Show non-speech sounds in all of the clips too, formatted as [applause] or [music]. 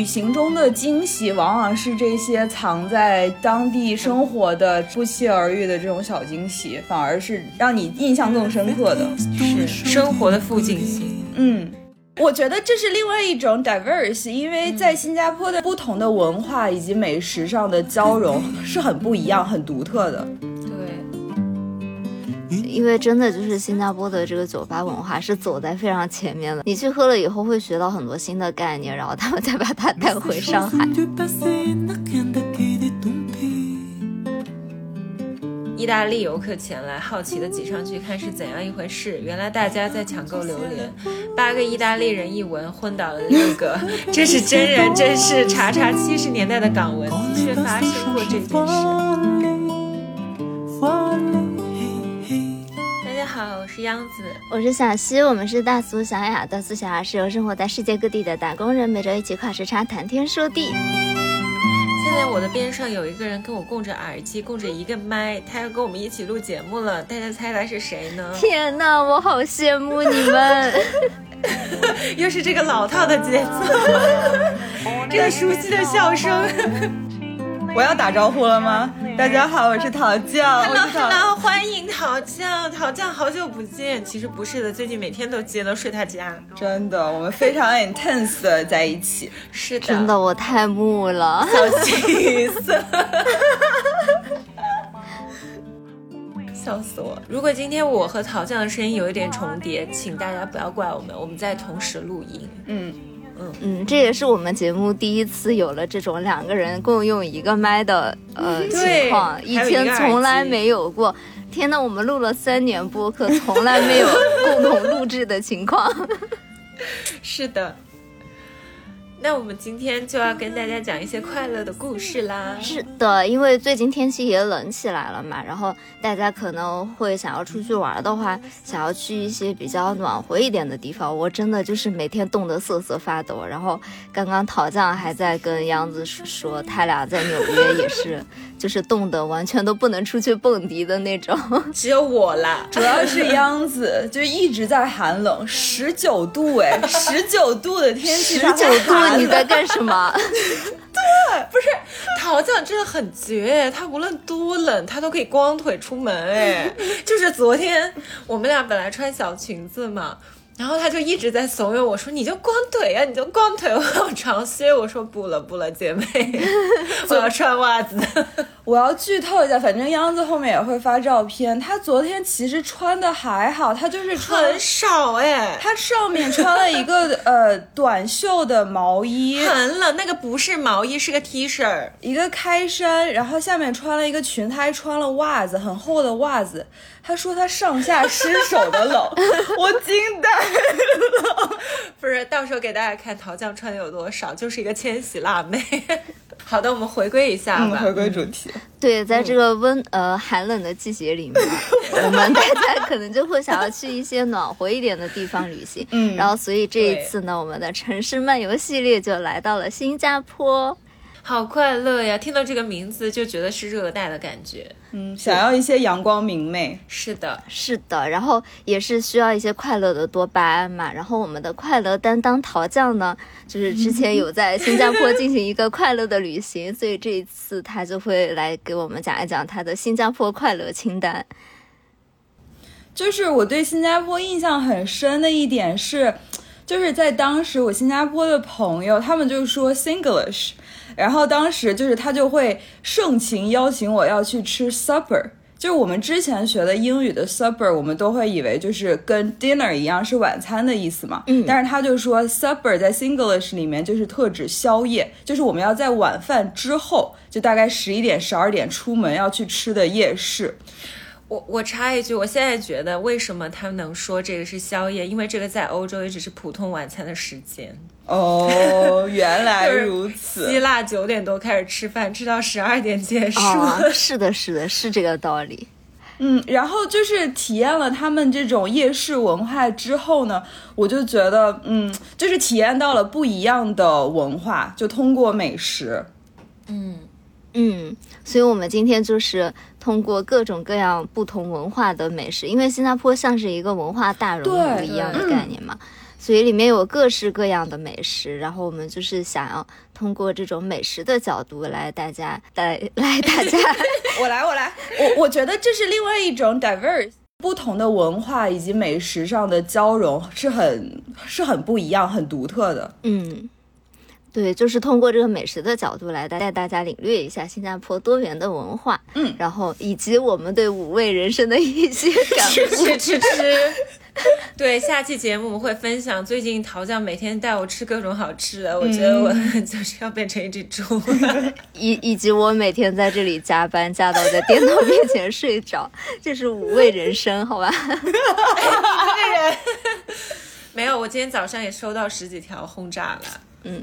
旅行中的惊喜，往往是这些藏在当地生活的不期而遇的这种小惊喜，反而是让你印象更深刻的。是生活的附近性。嗯，我觉得这是另外一种 diverse，因为在新加坡的不同的文化以及美食上的交融是很不一样、很独特的。因为真的就是新加坡的这个酒吧文化是走在非常前面的，你去喝了以后会学到很多新的概念，然后他们再把它带回上海。意大利游客前来，好奇的挤上去看是怎样一回事。原来大家在抢购榴莲，八个意大利人一闻昏倒了六个。这是真人真事，查查七十年代的港文，的确发生过这件事。好，我是央子，我是小溪，我们是大俗小雅。大俗小雅是由生活在世界各地的打工人，每周一起跨时差谈天说地。现在我的边上有一个人跟我共着耳机，共着一个麦，他要跟我们一起录节目了。大家猜他是谁呢？[laughs] 天哪，我好羡慕你们！[laughs] 又是这个老套的节奏，[laughs] 这个熟悉的笑声。我要打招呼了吗？大家好，我是桃酱。Hello，欢迎桃酱。桃酱，好久不见。其实不是的，最近每天都接到睡他家。真的，我们非常 intense 的在一起。是的，真的，我太木了，小气死。笑死我！如果今天我和桃酱的声音有一点重叠，请大家不要怪我们，我们在同时录音。嗯。嗯这也是我们节目第一次有了这种两个人共用一个麦的呃情况，以前从来没有过。天呐，我们录了三年播客，从来没有共同录制的情况。[laughs] 是的。那我们今天就要跟大家讲一些快乐的故事啦。是的，因为最近天气也冷起来了嘛，然后大家可能会想要出去玩的话，想要去一些比较暖和一点的地方。我真的就是每天冻得瑟瑟发抖。然后刚刚陶酱还在跟杨子说，他俩在纽约也是，就是冻得完全都不能出去蹦迪的那种。[laughs] 只有我啦，主要是央子就一直在寒冷，十九度哎，十九度的天气，十九度。你在干什么？[laughs] 对，不是桃酱真的很绝，他无论多冷，他都可以光腿出门。哎，就是昨天我们俩本来穿小裙子嘛。然后他就一直在怂恿我说：“你就光腿呀，你就光腿，我要长靴。”我说：“不了不了，姐妹，[laughs] 我要穿袜子。[laughs] ”我要剧透一下，反正央子后面也会发照片。他昨天其实穿的还好，他就是穿很少哎，他上面穿了一个呃短袖的毛衣，很冷。那个不是毛衣，是个 T 恤，一个开衫，然后下面穿了一个裙，他还穿了袜子，很厚的袜子。他说他上下失手的冷，[laughs] 我惊呆了。[laughs] 不是，到时候给大家看桃酱穿的有多少，就是一个千禧辣妹。[laughs] 好的，我们回归一下吧，回归主题。对，在这个温呃寒冷的季节里面，[laughs] 我们大家可能就会想要去一些暖和一点的地方旅行。嗯，然后所以这一次呢，我们的城市漫游系列就来到了新加坡。好快乐呀！听到这个名字就觉得是热带的感觉，嗯，想要一些阳光明媚。是的，是的，然后也是需要一些快乐的多巴胺嘛。然后我们的快乐担当桃酱呢，就是之前有在新加坡进行一个快乐的旅行，[laughs] 所以这一次他就会来给我们讲一讲他的新加坡快乐清单。就是我对新加坡印象很深的一点是，就是在当时我新加坡的朋友，他们就说 Singlish。然后当时就是他就会盛情邀请我要去吃 supper，就是我们之前学的英语的 supper，我们都会以为就是跟 dinner 一样是晚餐的意思嘛。嗯。但是他就说 supper 在 Singlish 里面就是特指宵夜，就是我们要在晚饭之后，就大概十一点、十二点出门要去吃的夜市。我我插一句，我现在觉得为什么他们能说这个是宵夜？因为这个在欧洲也只是普通晚餐的时间。哦，原来如此。希腊九点多开始吃饭，吃到十二点结束。是的，是的，是这个道理。嗯，然后就是体验了他们这种夜市文化之后呢，我就觉得，嗯，就是体验到了不一样的文化，就通过美食。嗯嗯，所以我们今天就是通过各种各样不同文化的美食，因为新加坡像是一个文化大熔炉一样的概念嘛。所以里面有各式各样的美食，然后我们就是想要通过这种美食的角度来大家带 [laughs] 来大家，我来我来，我我觉得这是另外一种 diverse。不同的文化以及美食上的交融是很是很不一样、很独特的。嗯，对，就是通过这个美食的角度来带大家领略一下新加坡多元的文化，嗯，然后以及我们对五味人生的一些感悟。吃吃吃。[laughs] 对，下期节目我们会分享最近桃酱每天带我吃各种好吃的，我觉得我 [laughs] 就是要变成一只猪了。[laughs] 以以及我每天在这里加班加到在电脑面前睡着，这是五味人生，好吧？这个人没有，我今天早上也收到十几条轰炸了。嗯。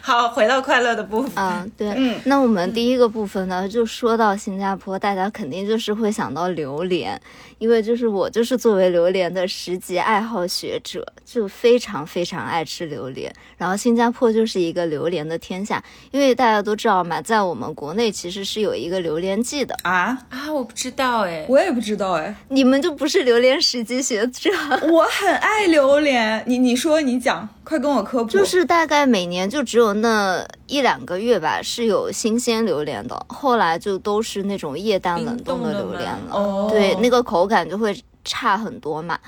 好，回到快乐的部分嗯，对，嗯，那我们第一个部分呢，就说到新加坡，大家肯定就是会想到榴莲，因为就是我就是作为榴莲的十级爱好学者，就非常非常爱吃榴莲。然后新加坡就是一个榴莲的天下，因为大家都知道嘛，在我们国内其实是有一个榴莲季的啊啊，我不知道哎，我也不知道哎，你们就不是榴莲十级学者？[laughs] 我很爱榴莲，你你说你讲，快跟我科普，就是大概每年就只有那一两个月吧，是有新鲜榴莲的，后来就都是那种液氮冷冻的榴莲了。哦，对，那个口感就会差很多嘛。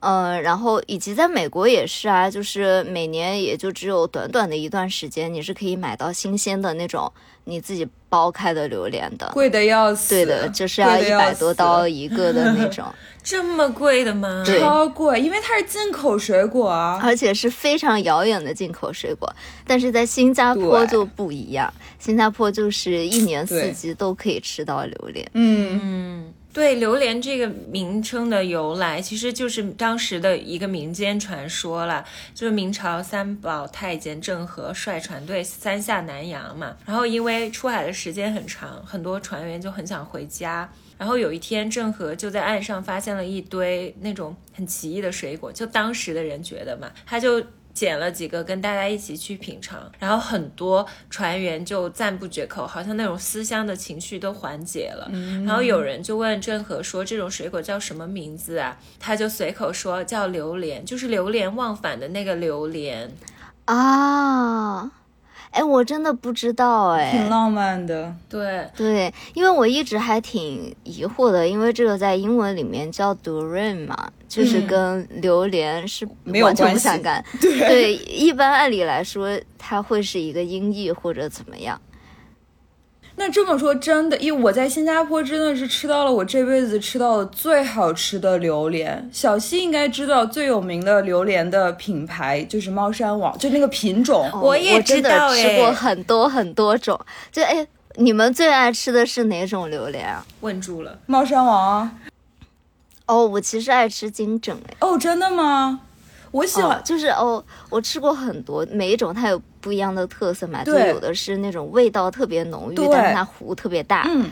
呃，然后以及在美国也是啊，就是每年也就只有短短的一段时间，你是可以买到新鲜的那种你自己剥开的榴莲的，贵的要死。对的，就是要一百多刀一个的那种。[laughs] 这么贵的吗？超贵，因为它是进口水果啊，而且是非常遥远的进口水果。但是在新加坡就不一样，新加坡就是一年四季都可以吃到榴莲。嗯嗯。对榴莲这个名称的由来，其实就是当时的一个民间传说了。就是明朝三宝太监郑和率船队三下南洋嘛，然后因为出海的时间很长，很多船员就很想回家。然后有一天，郑和就在岸上发现了一堆那种很奇异的水果，就当时的人觉得嘛，他就。捡了几个跟大家一起去品尝，然后很多船员就赞不绝口，好像那种思乡的情绪都缓解了。然后有人就问郑和说：“这种水果叫什么名字啊？”他就随口说：“叫榴莲，就是流连忘返的那个榴莲啊。”哎，我真的不知道哎，挺浪漫的。对对，因为我一直还挺疑惑的，因为这个在英文里面叫 durian 嘛，就是跟榴莲是完全不相干。对对，一般按理来说，它会是一个音译或者怎么样。那这么说，真的，因为我在新加坡真的是吃到了我这辈子吃到的最好吃的榴莲。小西应该知道最有名的榴莲的品牌就是猫山王，就那个品种，我也知道哎，吃过很多很多种。就哎，你们最爱吃的是哪种榴莲啊？问住了，猫山王。哦，我其实爱吃金枕哎。哦，真的吗？我喜欢，就是哦，我吃过很多，每一种它有不一样的特色嘛，就有的是那种味道特别浓郁，但是它核特别大。嗯，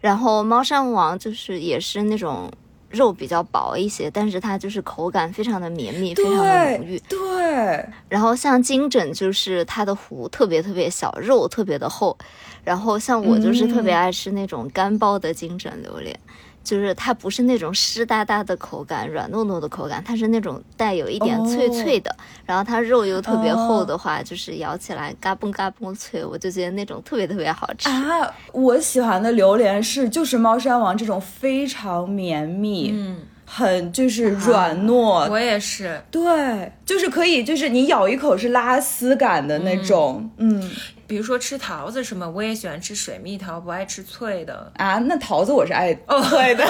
然后猫山王就是也是那种肉比较薄一些，但是它就是口感非常的绵密，非常的浓郁。对。然后像金枕就是它的核特别特别小，肉特别的厚。然后像我就是特别爱吃那种干包的金枕榴莲。就是它不是那种湿哒哒的口感，软糯糯的口感，它是那种带有一点脆脆的，然后它肉又特别厚的话，就是咬起来嘎嘣嘎嘣脆，我就觉得那种特别特别好吃啊！我喜欢的榴莲是就是猫山王这种非常绵密，嗯，很就是软糯，我也是，对，就是可以就是你咬一口是拉丝感的那种，嗯。比如说吃桃子什么，我也喜欢吃水蜜桃，不爱吃脆的啊。那桃子我是爱脆的，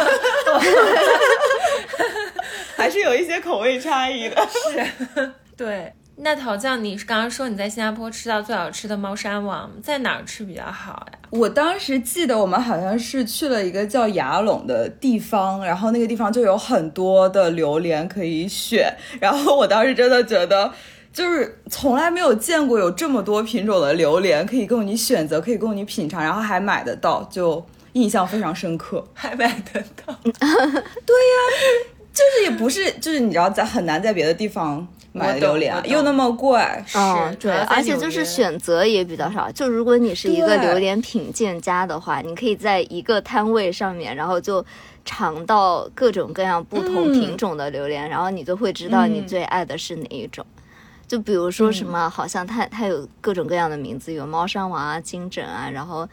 [laughs] 还是有一些口味差异的。是，对。那桃酱，你刚刚说你在新加坡吃到最好吃的猫山王，在哪儿吃比较好呀？我当时记得我们好像是去了一个叫雅隆的地方，然后那个地方就有很多的榴莲可以选，然后我当时真的觉得。就是从来没有见过有这么多品种的榴莲可以供你选择，可以供你品尝，然后还买得到，就印象非常深刻。[laughs] 还买得到？[laughs] 对呀，就是也不是，就是你知道在很难在别的地方买榴莲，又那么贵。是，对，而且就是选择也比较少。就如果你是一个榴莲品鉴家的话，你可以在一个摊位上面，然后就尝到各种各样不同品种的榴莲，然后你就会知道你最爱的是哪一种。就比如说什么，好像它它有各种各样的名字，有猫山王啊、金枕啊，然后。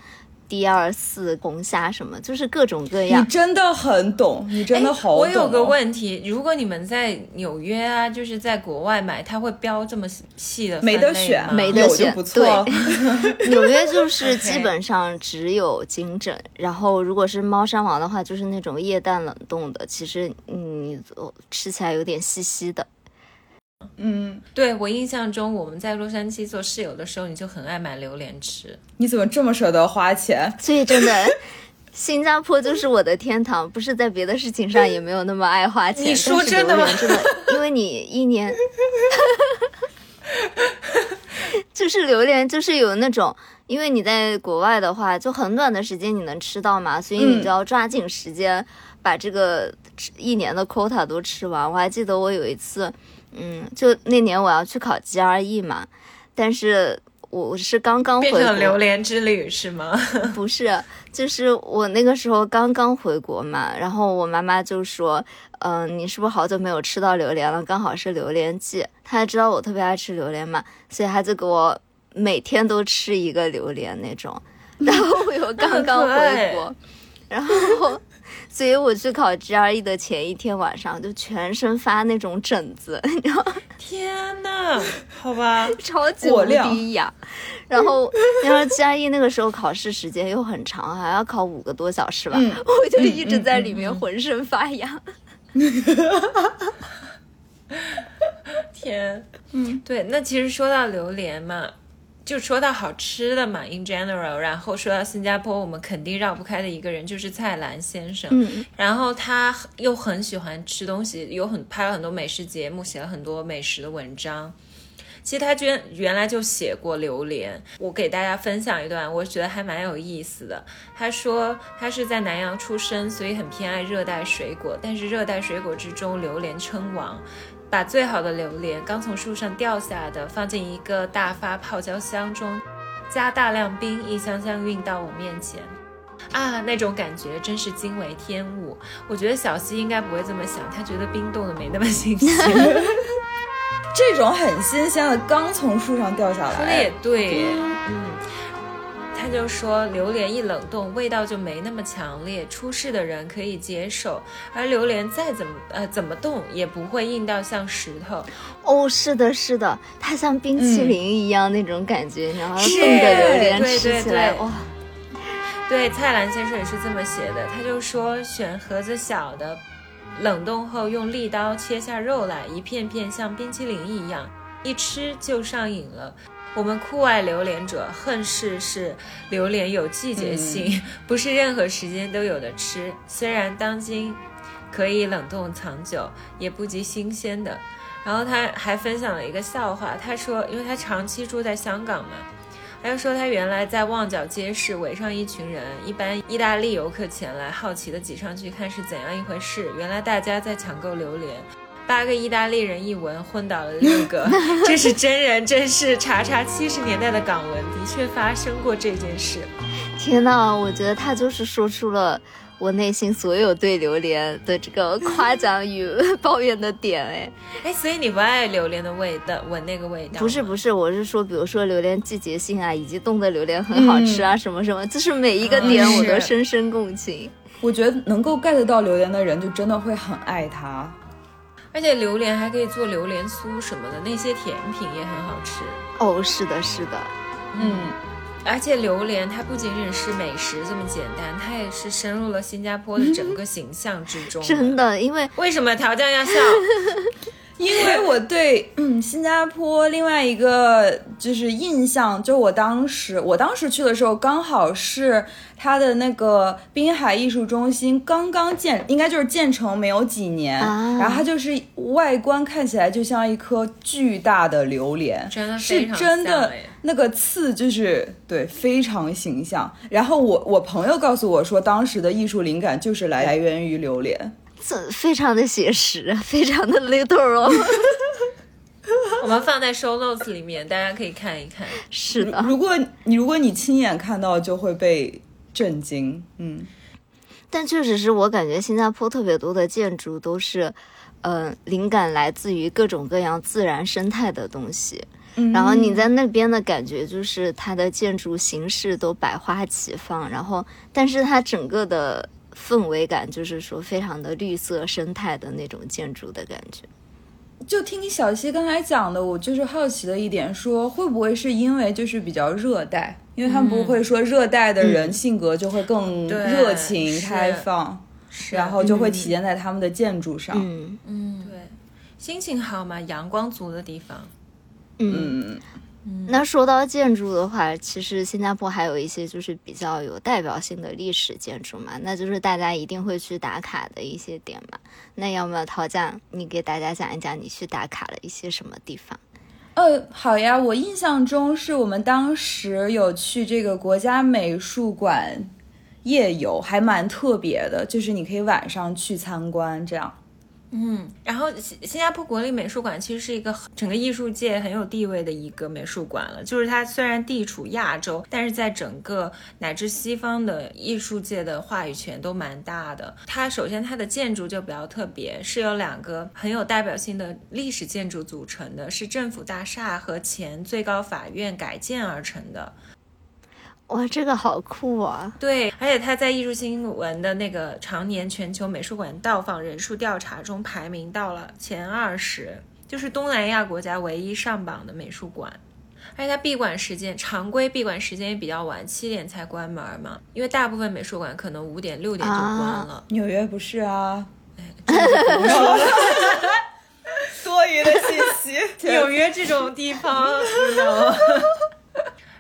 第二四红虾什么，就是各种各样。你真的很懂，你真的好懂、哦我有个问题，如果你们在纽约啊，就是在国外买，它会标这么细的没得选，没得选，不错。[laughs] 纽约就是基本上只有金枕，然后如果是猫山王的话，就是那种液氮冷冻的，其实你吃起来有点稀稀的。嗯，对我印象中，我们在洛杉矶做室友的时候，你就很爱买榴莲吃。你怎么这么舍得花钱？[laughs] 所以真的，新加坡就是我的天堂，不是在别的事情上也没有那么爱花钱。你说真的吗？真的，因为你一年，[laughs] 就是榴莲，就是有那种，因为你在国外的话，就很短的时间你能吃到嘛，所以你就要抓紧时间把这个一年的 quota 都吃完。我还记得我有一次。嗯，就那年我要去考 GRE 嘛，但是我是刚刚回国，变成榴莲之旅是吗？[laughs] 不是，就是我那个时候刚刚回国嘛，然后我妈妈就说，嗯、呃，你是不是好久没有吃到榴莲了？刚好是榴莲季，她知道我特别爱吃榴莲嘛，所以她就给我每天都吃一个榴莲那种。[laughs] 然后我又刚刚回国，[laughs] 然后。所以我去考 GRE 的前一天晚上，就全身发那种疹子，[laughs] 你知道吗？天呐，好吧，[laughs] 超级无敌痒。然后，然后 GRE 那个时候考试时间又很长，还要考五个多小时吧，嗯、我就一直在里面浑身发痒。[laughs] 天，嗯，对，那其实说到榴莲嘛。就说到好吃的嘛，in general，然后说到新加坡，我们肯定绕不开的一个人就是蔡澜先生。嗯，然后他又很喜欢吃东西，有很拍了很多美食节目，写了很多美食的文章。其实他居然原来就写过榴莲，我给大家分享一段，我觉得还蛮有意思的。他说他是在南洋出生，所以很偏爱热带水果，但是热带水果之中，榴莲称王。把最好的榴莲刚从树上掉下的放进一个大发泡椒箱中，加大量冰，一箱箱运到我面前。啊，那种感觉真是惊为天物。我觉得小溪应该不会这么想，他觉得冰冻的没那么新鲜。[laughs] 这种很新鲜的，刚从树上掉下来，说的也对，嗯。他就说，榴莲一冷冻，味道就没那么强烈，出事的人可以接受。而榴莲再怎么呃怎么冻，也不会硬到像石头。哦，是的，是的，它像冰淇淋一样、嗯、那种感觉，然后冻的榴莲吃起来，哇！对，蔡澜先生也是这么写的。他就说，选盒子小的，冷冻后用利刀切下肉来，一片片像冰淇淋一样，一吃就上瘾了。我们酷爱榴莲者恨事是榴莲有季节性，嗯、[laughs] 不是任何时间都有的吃。虽然当今可以冷冻藏久，也不及新鲜的。然后他还分享了一个笑话，他说，因为他长期住在香港嘛，他就说他原来在旺角街市围上一群人，一般意大利游客前来，好奇的挤上去看是怎样一回事。原来大家在抢购榴莲。八个意大利人一闻昏倒了六个，[laughs] 这是真人真事。查查七十年代的港文，的确发生过这件事。天呐，我觉得他就是说出了我内心所有对榴莲的这个夸奖与抱怨的点。哎，哎，所以你不爱榴莲的味道，闻那个味道？不是不是，我是说，比如说榴莲季节性啊，以及冻的榴莲很好吃啊，嗯、什么什么，就是每一个点我都深深共情。我觉得能够 get 到榴莲的人，就真的会很爱它。而且榴莲还可以做榴莲酥什么的，那些甜品也很好吃。哦，是的，是的，嗯。而且榴莲它不仅仅是美食这么简单，它也是深入了新加坡的整个形象之中。[laughs] 真的，因为为什么调酱要笑？因为我对嗯新加坡另外一个就是印象，就我当时我当时去的时候，刚好是它的那个滨海艺术中心刚刚建，应该就是建成没有几年，啊、然后它就是外观看起来就像一颗巨大的榴莲，真的是真的那个刺就是对非常形象。然后我我朋友告诉我说，当时的艺术灵感就是来来源于榴莲。这非常的写实，非常的 literal。[laughs] 我们放在 show notes 里面，大家可以看一看。是的，如果你如果你亲眼看到，就会被震惊。嗯，但确实是我感觉新加坡特别多的建筑都是，嗯、灵感来自于各种各样自然生态的东西。嗯然后你在那边的感觉就是它的建筑形式都百花齐放，然后但是它整个的氛围感就是说非常的绿色生态的那种建筑的感觉。就听小溪刚才讲的，我就是好奇的一点，说会不会是因为就是比较热带，因为他们不会说热带的人性格就会更热情是开放，是然后就会体现在他们的建筑上。嗯嗯，对，心情好嘛，阳光足的地方。嗯。嗯，那说到建筑的话，其实新加坡还有一些就是比较有代表性的历史建筑嘛，那就是大家一定会去打卡的一些点嘛。那要么陶酱，你给大家讲一讲你去打卡了一些什么地方？呃，好呀，我印象中是我们当时有去这个国家美术馆夜游，还蛮特别的，就是你可以晚上去参观这样。嗯，然后新新加坡国立美术馆其实是一个整个艺术界很有地位的一个美术馆了。就是它虽然地处亚洲，但是在整个乃至西方的艺术界的话语权都蛮大的。它首先它的建筑就比较特别，是由两个很有代表性的历史建筑组成的，是政府大厦和前最高法院改建而成的。哇，这个好酷啊！对，而且它在艺术新闻的那个常年全球美术馆到访人数调查中排名到了前二十，就是东南亚国家唯一上榜的美术馆。而且它闭馆时间，常规闭馆时间也比较晚，七点才关门嘛。因为大部分美术馆可能五点、六点就关了。纽约不是啊，这个不用说了 [laughs] 多余的信息。[laughs] 纽约这种地方，you know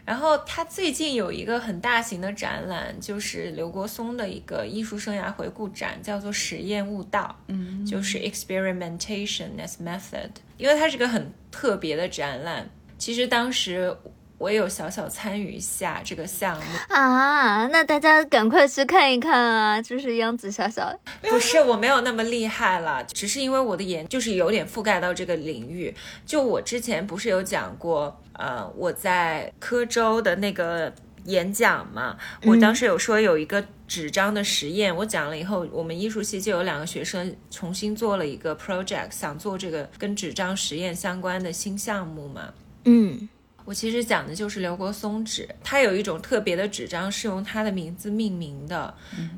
然后他最近有一个很大型的展览，就是刘国松的一个艺术生涯回顾展，叫做“实验悟道”，嗯，就是 experimentation as method。因为它是个很特别的展览，其实当时我有小小参与一下这个项目。啊，那大家赶快去看一看啊！就是央子小小，不是，我没有那么厉害了，只是因为我的研就是有点覆盖到这个领域。就我之前不是有讲过，呃，我在科州的那个演讲嘛，我当时有说有一个纸张的实验，我讲了以后，我们艺术系就有两个学生重新做了一个 project，想做这个跟纸张实验相关的新项目嘛。嗯我其实讲的就是刘国松纸，它有一种特别的纸张是用他的名字命名的。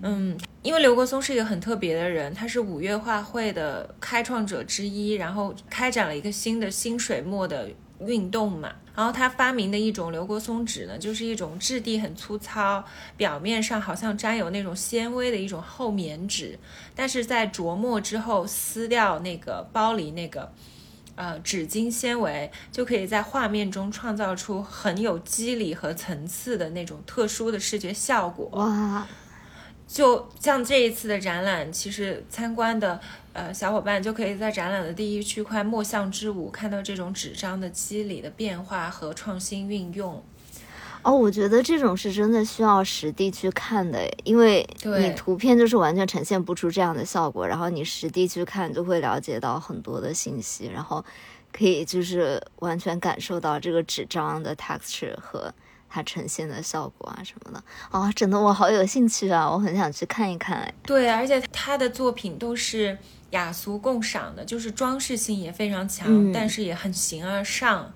嗯，因为刘国松是一个很特别的人，他是五月画会的开创者之一，然后开展了一个新的新水墨的运动嘛。然后他发明的一种刘国松纸呢，就是一种质地很粗糙，表面上好像沾有那种纤维的一种厚棉纸，但是在琢磨之后撕掉那个剥离那个。呃，纸巾纤维就可以在画面中创造出很有肌理和层次的那种特殊的视觉效果。哇，就像这一次的展览，其实参观的呃小伙伴就可以在展览的第一区块“墨象之舞”看到这种纸张的肌理的变化和创新运用。哦，我觉得这种是真的需要实地去看的，因为你图片就是完全呈现不出这样的效果，然后你实地去看就会了解到很多的信息，然后可以就是完全感受到这个纸张的 texture 和它呈现的效果啊什么的。哦，真的我好有兴趣啊，我很想去看一看哎。对，而且他的作品都是雅俗共赏的，就是装饰性也非常强，嗯但是也很形而上。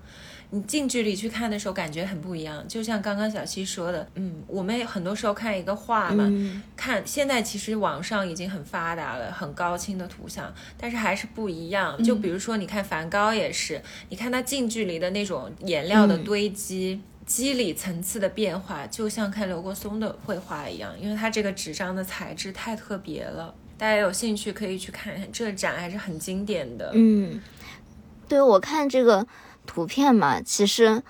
你近距离去看的时候，感觉很不一样。就像刚刚小七说的，嗯，我们很多时候看一个画嘛，嗯看现在其实网上已经很发达了，很高清的图像，但是还是不一样。就比如说，你看梵高也是，你看他近距离的那种颜料的堆积。肌理层次的变化，就像看刘国松的绘画一样，因为他这个纸张的材质太特别了。大家有兴趣可以去看看，这个展还是很经典的。嗯，对我看这个图片嘛，其实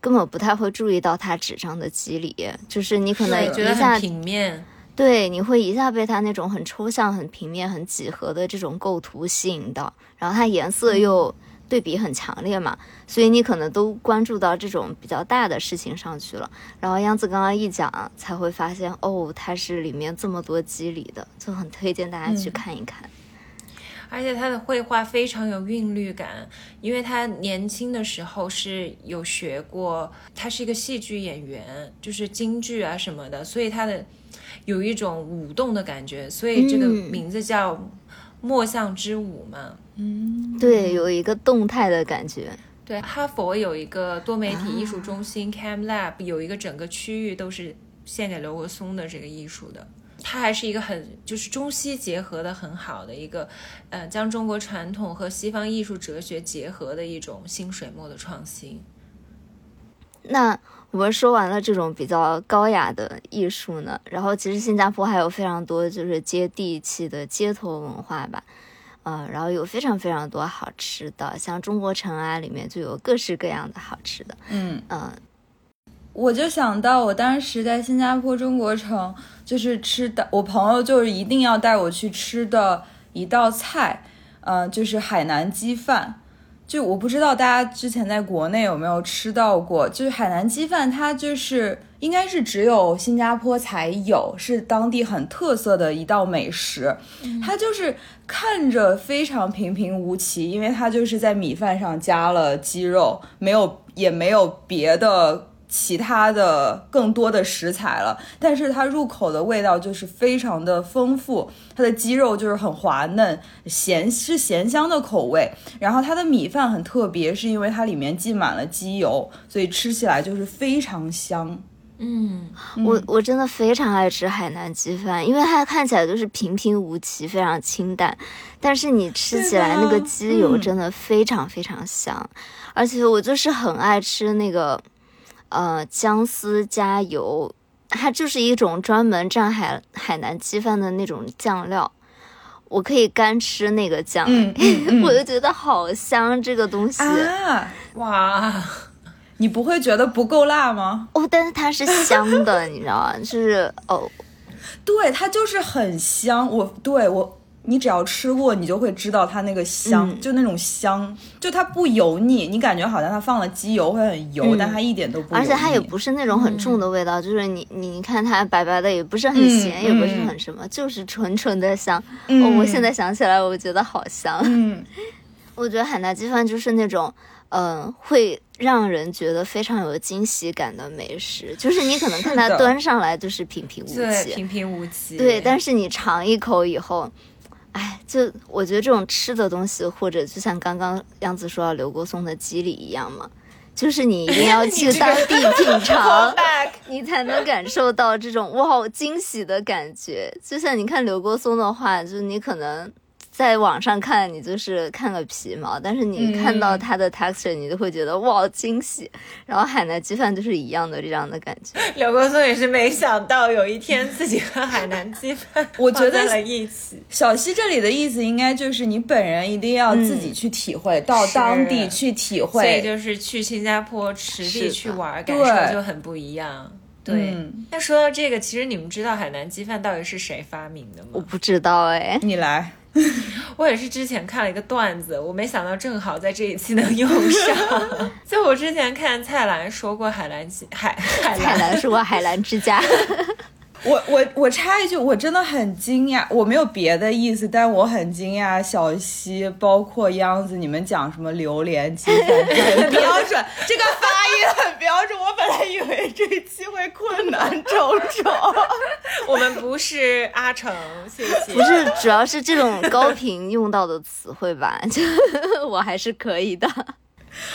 根本不太会注意到它纸张的肌理，就是你可能对，觉得一下很平面。对，你会一下被它那种很抽象、很平面、很几何的这种构图吸引到，然后它颜色又对比很强烈嘛，所以你可能都关注到这种比较大的事情上去了。然后央子刚刚一讲，才会发现哦，它是里面这么多机理的，就很推荐大家去嗯看一看。而且他的绘画非常有韵律感，因为他年轻的时候是有学过，他是一个戏剧演员，就是京剧啊什么的，所以他的有一种舞动的感觉，所以这个嗯名字叫墨象之舞嘛。嗯，对，有一个动态的感觉。对，哈佛有一个多媒体艺术中心 Cam Lab，有一个整个区域都是献给刘国松的这个艺术的。它还是一个很就是中西结合的很好的一个，呃，将中国传统和西方艺术哲学结合的一种新水墨的创新。那我们说完了这种比较高雅的艺术呢，然后其实新加坡还有非常多就是接地气的街头文化吧。嗯，然后有非常非常多好吃的，像中国城啊，里面就有各式各样的好吃的。嗯嗯，我就想到我当时在新加坡中国城，就是吃的，我朋友就是一定要带我去吃的一道菜，嗯，就是海南鸡饭。就我不知道大家之前在国内有没有吃到过，就是海南鸡饭，它就是应该是只有新加坡才有，是当地很特色的一道美食。它就是看着非常平平无奇，因为它就是在米饭上加了鸡肉，没有也没有别的。其他的更多的食材了，但是它入口的味道就是非常的丰富，它的鸡肉就是很滑嫩，咸是咸香的口味，然后它的米饭很特别，是因为它里面浸满了鸡油，所以吃起来就是非常香。嗯，我我真的非常爱吃海南鸡饭，因为它看起来就是平平无奇，非常清淡，但是你吃起来那个鸡油真的非常非常香，而且我就是很爱吃那个。呃，姜丝加油，它就是一种专门蘸海海南鸡饭的那种酱料。我可以干吃那个酱，[laughs] 我就觉得好香这个东西啊！哇，你不会觉得不够辣吗？哦，但是它是香的，你知道吗？就是哦，[laughs] 对，它就是很香。我对我。你只要吃过，你就会知道它那个香，就那种香，就它不油腻，你感觉好像它放了机油会很油，但它一点都不，而且它也不是那种很重的味道，就是你你看它白白的，也不是很咸，也不是很什么，就是纯纯的香。哦，我现在想起来，我觉得好香。嗯，[laughs] 我觉得海南鸡饭就是那种，嗯，会让人觉得非常有惊喜感的美食，就是你可能看它端上来就是平平无奇，平平无奇，对，但是你尝一口以后。哎，就我觉得这种吃的东西，或者就像刚刚杨子说到刘国松的鸡里一样嘛，就是你一定要 [laughs] 去当地 [laughs] 品尝，你才能感受到这种哇惊喜的感觉。就像你看刘国松的话，就是你可能。在网上看你就是看个皮毛，但是你看到它的 texture，你就会觉得哇惊喜。然后海南鸡饭就是一样的这样的感觉。[laughs] 刘国松也是没想到有一天自己和海南鸡饭 [laughs] 我觉得了一起。小西这里的意思应该就是你本人一定要自己去体会，到当地去体会。所以就是去新加坡实地去玩，感受就很不一样。对。那说到这个，其实你们知道海南鸡饭到底是谁发明的吗？我不知道哎，你来。[laughs] 我也是之前看了一个段子，我没想到正好在这一期能用上。[laughs] 就我之前看蔡澜说过海蓝海海蔡澜说过海澜之家。我我我插一句，我真的很惊讶，我没有别的意思，但我很惊讶。小西，包括央子，你们讲什么榴莲鸡饭很标准，这个发音很标准。我本来以为这期会困难重重。[laughs] 我们不是阿成，谢谢。不是，主要是这种高频用到的词汇吧，就 [laughs] 我还是可以的。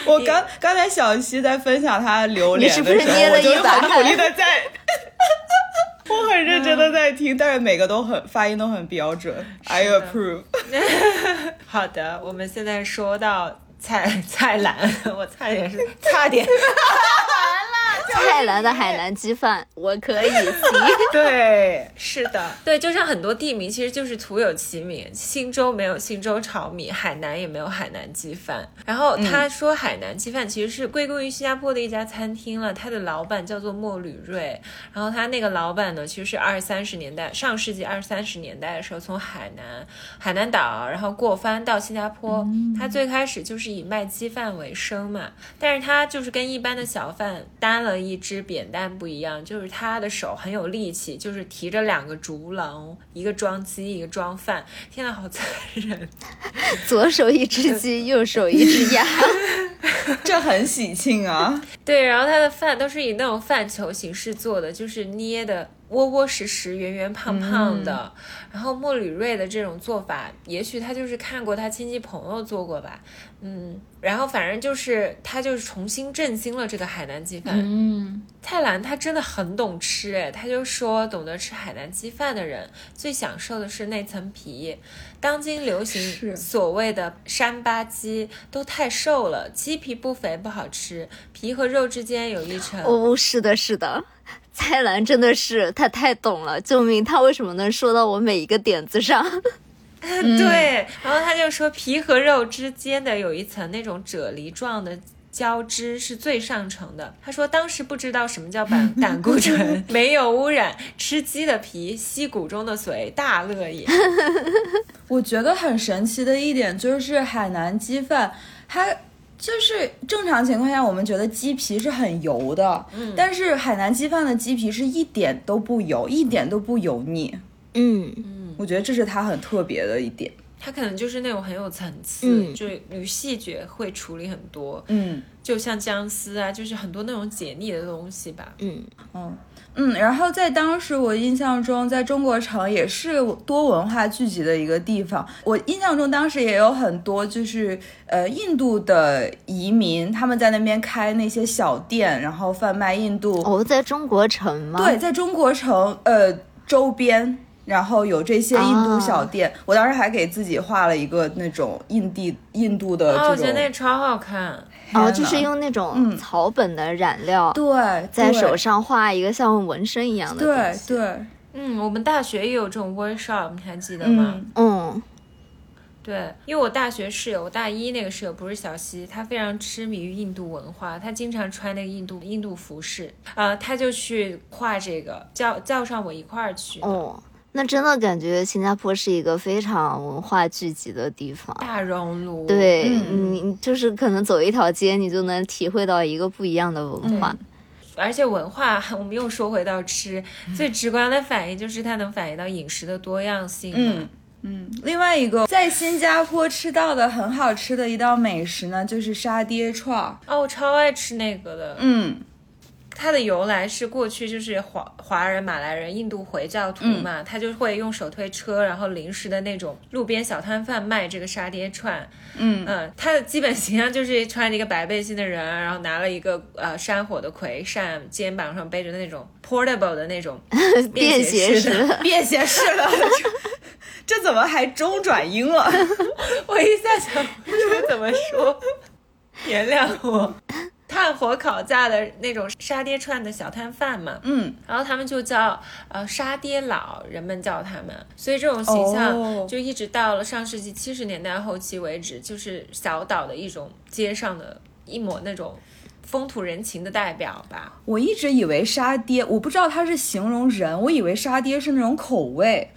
我刚刚才小西在分享他榴莲的时候，我就很努力的在。[laughs] [laughs] 我很认真的在听，但是每个都很发音都很标准。I approve。[laughs] [laughs] 好的，我们现在说到蔡蔡澜，我差点是差点。蔡澜的海南鸡饭，我可以。[laughs] 对，是的，对，就像很多地名，其实就是徒有其名。新州没有新州炒米，海南也没有海南鸡饭。然后他说海南鸡饭其实是归功于新加坡的一家餐厅了，他的老板叫做莫吕瑞。然后他那个老板呢，其实是二三十年代，上世纪二三十年代的时候从海南海南岛，然后过番到新加坡。他最开始就是以卖鸡饭为生嘛，但是他就是跟一般的小贩担了。一只扁担不一样，就是他的手很有力气，就是提着两个竹笼，一个装鸡，一个装饭。天呐，好残忍！[laughs] 左手一只鸡，右手一只鸭。[laughs] 这很喜庆啊。[laughs] 对，然后他的饭都是以那种饭球形式做的，就是捏的窝窝实实、圆圆胖胖的。然后莫里瑞的这种做法，也许他就是看过他亲戚朋友做过吧，嗯，然后反正就是他就是重新振兴了这个海南鸡饭。嗯，蔡澜他真的很懂吃，哎，他就说懂得吃海南鸡饭的人最享受的是那层皮。当今流行所谓的山巴鸡都太瘦了，鸡皮不肥不好吃，皮和肉之间有一层。哦，是的，是的，[laughs] 蔡澜真的是他太懂了，救命！他为什么能说到我每一个点子上？[laughs] 对，然后他就说皮和肉之间的有一层那种啫喱状的。胶质是最上乘的。他说当时不知道什么叫胆 [laughs] 胆固醇，没有污染，吃鸡的皮，吸骨中的髓，大乐也。我觉得很神奇的一点就是海南鸡饭，它就是正常情况下我们觉得鸡皮是很油的，嗯但是海南鸡饭的鸡皮是一点都不油，一点都不油腻。嗯，我觉得这是它很特别的一点。他可能就是那种很有层次，嗯就与细节会处理很多，嗯就像姜丝啊，就是很多那种解腻的东西吧。嗯，嗯嗯，然后在当时我印象中，在中国城也是多文化聚集的一个地方。我印象中当时也有很多就是呃印度的移民，他们在那边开那些小店，然后贩卖印度。哦，在中国城吗？对，，在中国城呃周边。然后有这些印度小店，我当时还给自己画了一个那种印地印度的啊，我觉得那超好看。哦，就是用那种嗯草本的染料，对对在手上画一个像纹身一样的对东西。对，嗯，我们大学也有这种 workshop，你还记得吗？嗯嗯，对，因为我大学室友，我大一那个室友不是小西，他非常痴迷于印度文化，他经常穿那个印度印度服饰，啊，他就去画这个，叫叫上我一块儿去的。哦，那真的感觉新加坡是一个非常文化聚集的地方。大熔炉，对，嗯你就是可能走一条街，你就能体会到一个不一样的文化。而且文化，[laughs] 我们又说回到吃，最直观的反应就是它能反映到饮食的多样性。嗯嗯，另外一个在新加坡吃到的很好吃的一道美食呢，就是沙爹串儿。哦，我超爱吃那个的。嗯它的由来是过去就是华华人、马来人、印度回教徒嘛，他就会用手推车，然后临时的那种路边小摊贩卖这个沙爹串。嗯嗯，他的基本形象就是穿着一个白背心的人，然后拿了一个呃山火的葵扇，肩膀上背着那种 portable 的那种 [laughs] 便携式的。[laughs] 便携式的，这怎么还中转英了？[laughs] 我一下想不出怎么说，原谅我。炭火烤架的那种沙爹串的小摊贩嘛，嗯，然后他们就叫呃沙爹佬，人们叫他们，所以这种形象哦就一直到了上世纪七十年代后期为止，就是小岛的一种街上的一抹那种风土人情的代表吧。我一直以为沙爹，我不知道它是形容人，我以为沙爹是那种口味。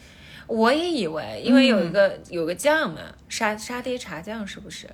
我也以为，因为有一个、有个酱嘛，沙沙爹茶酱是不是？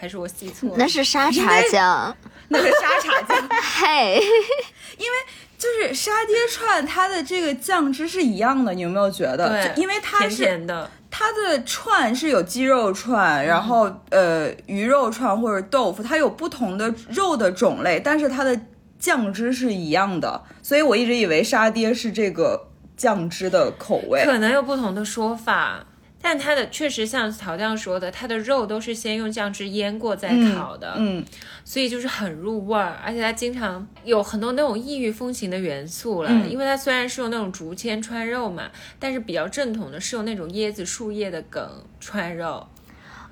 还是我记错了？[laughs] 那是沙茶酱。那个沙茶酱，嘿 [laughs] 因为，就是沙爹串，它的这个酱汁是一样的，你有没有觉得？对因为它甜是甜的，它的串是有鸡肉串，然后呃鱼肉串或者豆腐，它有不同的肉的种类，但是它的酱汁是一样的，所以我一直以为沙爹是这个酱汁的口味。可能有不同的说法。但它的确实像曹酱说的，它的肉都是先用酱汁腌过再烤的，嗯，所以就是很入味儿，而且它经常有很多那种异域风情的元素了。嗯因为它虽然是用那种竹签穿肉嘛，但是比较正统的是用那种椰子树叶的梗穿肉。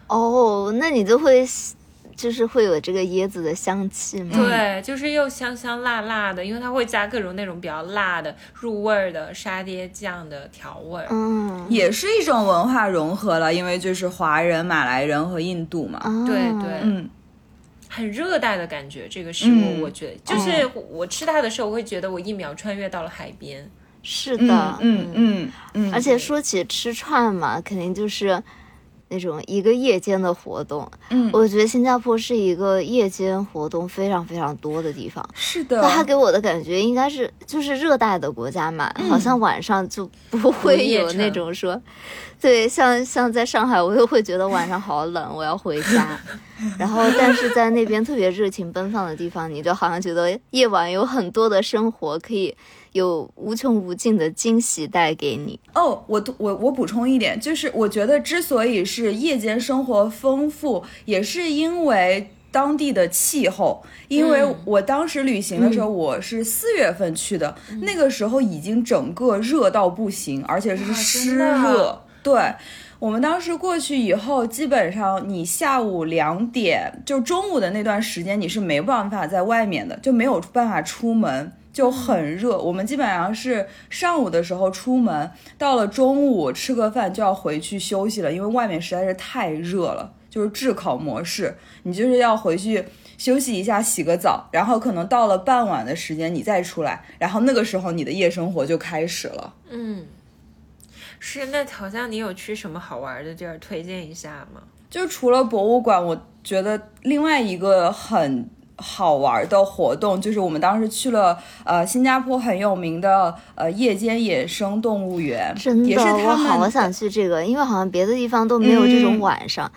哦，那你就会就是会有这个椰子的香气吗？对，就是又香香辣辣的，因为它会加各种那种比较辣的入味儿的沙爹酱的调味儿。嗯，也是一种文化融合了，因为就是华人、马来人和印度嘛。哦对对嗯，很热带的感觉，这个食物、嗯我觉得就是我吃它的时候，我会觉得我一秒穿越到了海边。是的，嗯嗯嗯嗯，而且说起吃串嘛，肯定就是那种一个夜间的活动。嗯，我觉得新加坡是一个夜间活动非常非常多的地方。是的，那它给我的感觉应该是就是热带的国家嘛，好像晚上就不会有那种说，对，像像在上海，我又会觉得晚上好冷，我要回家。[laughs] 然后，但是在那边特别热情奔放的地方，你就好像觉得夜晚有很多的生活可以有无穷无尽的惊喜带给你。哦，我我我补充一点，就是我觉得之所以是夜间生活丰富，也是因为当地的气候。因为我当时旅行的时候，我是四月份去的，那个时候已经整个热到不行，而且是湿热。对。我们当时过去以后，基本上你下午两点就中午的那段时间，你是没办法在外面的，就没有办法出门，就很热。我们基本上是上午的时候出门，到了中午吃个饭就要回去休息了，因为外面实在是太热了，就是炙烤模式，你就是要回去休息一下，洗个澡，然后可能到了傍晚的时间你再出来，然后那个时候你的夜生活就开始了。嗯。是，那好像你有去什么好玩的地儿推荐一下吗？就除了博物馆，我觉得另外一个很好玩的活动就是我们当时去了呃新加坡很有名的呃夜间野生动物园，真的，我好想去这个，因为好像别的地方都没有这种晚上。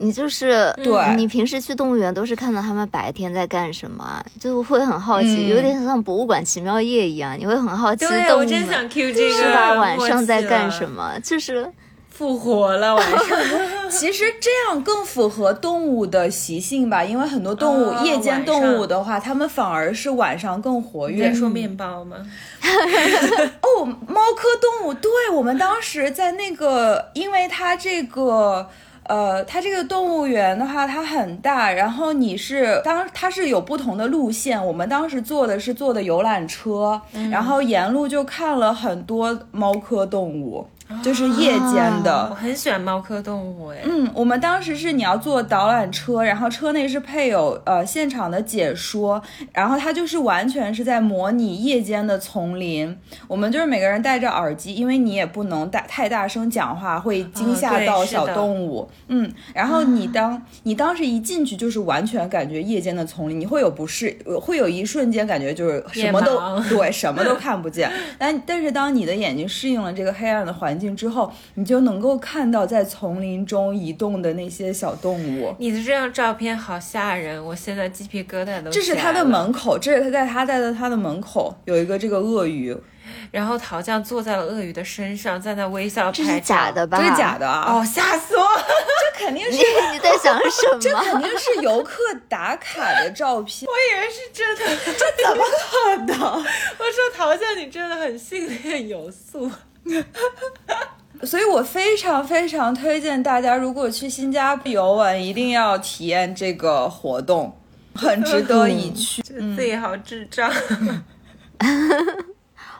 你就是对，你平时去动物园都是看到他们白天在干什么，就会很好奇，有点像博物馆奇妙夜一样，你会很好奇动物们是吧？晚上在干什么？就是复活了晚上。[laughs] [laughs] 其实这样更符合动物的习性吧，因为很多动物夜间动物的话，它们反而是晚上更活跃。在说面包吗？[laughs] 哦，猫科动物，对我们当时在那个，因为它这个。呃，它这个动物园的话，它很大，然后你是当它是有不同的路线，我们当时坐的是坐的游览车，然后沿路就看了很多猫科动物。就是夜间的，我很喜欢猫科动物哎。嗯，我们当时是你要坐导览车，然后车内是配有呃现场的解说，然后它就是完全是在模拟夜间的丛林。我们就是每个人戴着耳机，因为你也不能大太大声讲话，会惊吓到小动物。嗯，然后你当你当时一进去，就是完全感觉夜间的丛林，你会有不适，会有一瞬间感觉就是什么都对，什么都看不见。[laughs] 但但是当你的眼睛适应了这个黑暗的环，境之后，你就能够看到在丛林中移动的那些小动物。你的这张照片好吓人，我现在鸡皮疙瘩都。这是他的门口，这是他在他在的他的门口有一个这个鳄鱼，然后陶酱坐在了鳄鱼的身上，在那微笑。这是假的吧？这是假的啊！哦，吓死我！[laughs] 这肯定是你在想什么？[laughs] 这肯定是游客打卡的照片。[laughs] 我以为是真的，这怎么可能？我说陶酱，你真的很训练有素。[laughs] 所以，我非常非常推荐大家，如果去新加坡游玩，一定要体验这个活动，很值得一去。[laughs] 自己好智障。[laughs]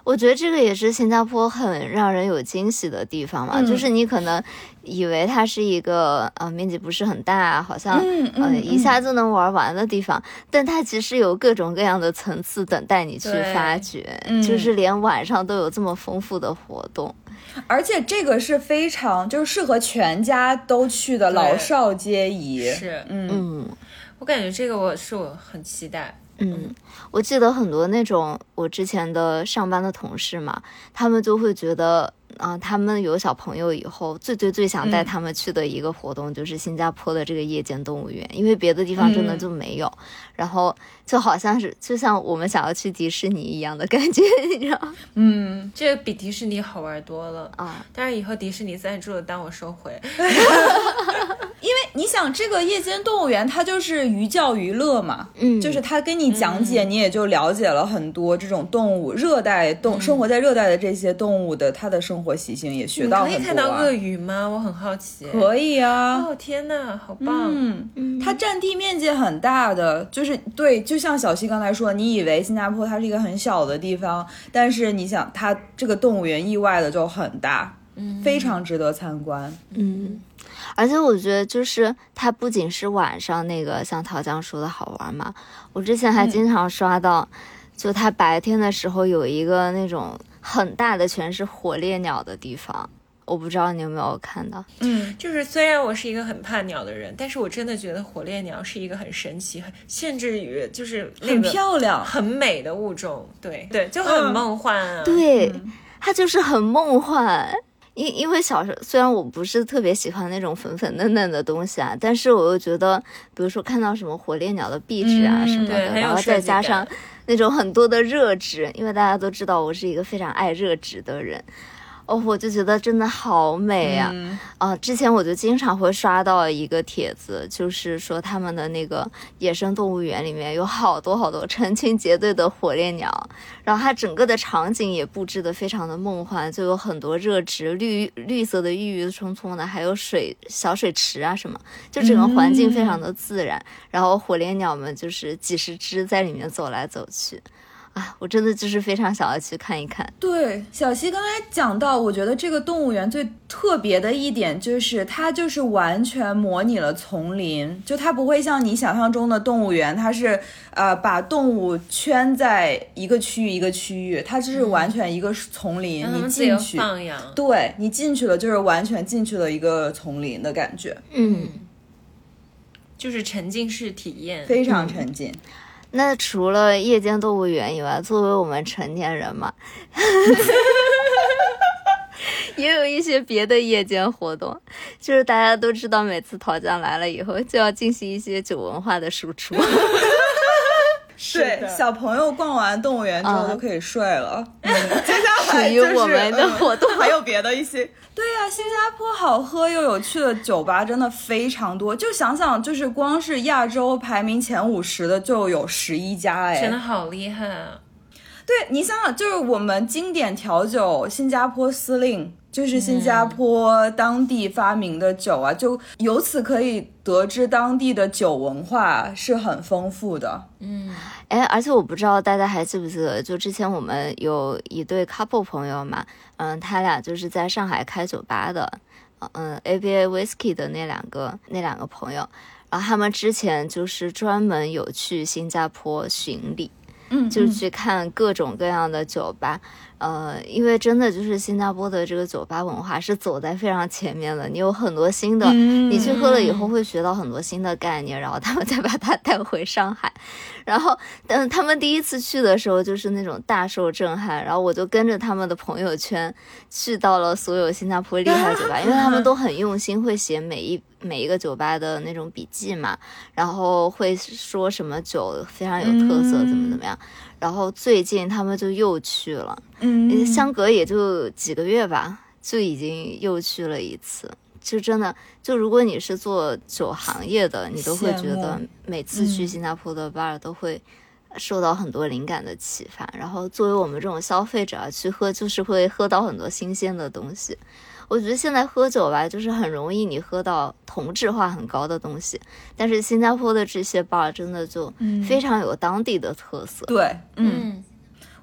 我觉得这个也是新加坡很让人有惊喜的地方嘛，就是你可能以为它是一个呃面积不是很大，好像呃一下就能玩完的地方，但它其实有各种各样的层次等待你去发掘，就是连晚上都有这么丰富的活动，而且这个是非常就是适合全家都去的，老少皆宜。是，嗯，我感觉这个我是我很期待。嗯，我记得很多那种我之前的上班的同事嘛，他们就会觉得。啊，他们有小朋友以后，最最最想带他们去的一个活动就是新加坡的这个夜间动物园，因为别的地方真的就没有。然后就好像是就像我们想要去迪士尼一样的感觉，[laughs] 你知道嗯，这个比迪士尼好玩多了啊！但是以后迪士尼赞助的单我收回，[laughs] 因为你想，这个夜间动物园它就是寓教于乐嘛，嗯，就是他跟你讲解，你也就了解了很多这种动物，热带动生活在热带的这些动物的它的生活。活习性也学到很多。可以看到鳄鱼吗？我很好奇。可以啊！哦天哪，好棒！嗯，它占地面积很大的，就是对，就像小溪刚才说，你以为新加坡它是一个很小的地方，但是你想，它这个动物园意外的就很大，嗯，非常值得参观。嗯，而且我觉得就是它不仅是晚上那个像陶江说的好玩嘛，我之前还经常刷到，就它白天的时候有一个那种。很大的全是火烈鸟的地方，我不知道你有没有看到。嗯，就是虽然我是一个很怕鸟的人，但是我真的觉得火烈鸟是一个很神奇、很甚至于就是很漂亮。很美的物种。对对，就很梦幻啊。对，它就是很梦幻。因因为小时候虽然我不是特别喜欢那种粉粉嫩嫩的东西啊，但是我又觉得，比如说看到什么火烈鸟的壁纸啊嗯什么的，然后再加上感那种很多的热值，因为大家都知道我是一个非常爱热值的人。哦，我就觉得真的好美啊！嗯啊，之前我就经常会刷到一个帖子，就是说他们的那个野生动物园里面有好多好多成群结队的火烈鸟，然后它整个的场景也布置的非常的梦幻，就有很多热植绿绿色的郁郁葱葱的，还有水小水池啊什么，就整个环境非常的自然。然后火烈鸟们就是几十只在里面走来走去，啊，我真的就是非常想要去看一看。对，小溪刚才讲到，我觉得这个动物园最特别的一点就是它就是完全模拟了丛林，就它不会像你想象中的动物园，它是呃把动物圈在一个区域一个区域，它就是完全一个丛林，你进去，放养。对你进去了就是完全进去了一个丛林的感觉，嗯，就是沉浸式体验。非常沉浸。那除了夜间动物园以外，作为我们成年人嘛，[laughs] 也有一些别的夜间活动，就是大家都知道，每次桃酱来了以后，就要进行一些酒文化的输出。[laughs] 对，小朋友逛完动物园之后啊就可以睡了。[laughs] [laughs] 属于我们的嗯活动 [laughs] 还有别的一些。[laughs] 对呀、新加坡好喝又有趣的酒吧真的非常多。就想想，就是光是亚洲排名前五十的就有十一家哎，真的好厉害啊！对你想想，就是我们经典调酒新加坡司令，就是新加坡当地发明的酒啊，就由此可以得知当地的酒文化是很丰富的。嗯哎，而且我不知道大家还记不记得，就之前我们有一对 couple 朋友嘛，嗯，他俩就是在上海开酒吧的，嗯，ABA Whisky 的那两个那两个朋友，然后他们之前就是专门有去新加坡巡礼，嗯，就去看各种各样的酒吧。呃，因为真的就是新加坡的这个酒吧文化是走在非常前面的，你有很多新的，嗯你去喝了以后会学到很多新的概念，然后他们再把它带回上海。然后，嗯，他们第一次去的时候就是那种大受震撼，然后我就跟着他们的朋友圈去到了所有新加坡厉害酒吧，因为他们都很用心，会写每一每一个酒吧的那种笔记嘛，然后会说什么酒非常有特色，怎么怎么样。然后最近他们就又去了，嗯，相隔也就几个月吧，就已经又去了一次。就真的，就如果你是做酒行业的，你都会觉得每次去嗯新加坡的 bar 都会受到很多灵感的启发。然后作为我们这种消费者啊去喝，就是会喝到很多新鲜的东西。我觉得现在喝酒吧，就是很容易你喝到同质化很高的东西，但是新加坡的这些 bar 真的就非常有当地的特色。对，嗯。嗯，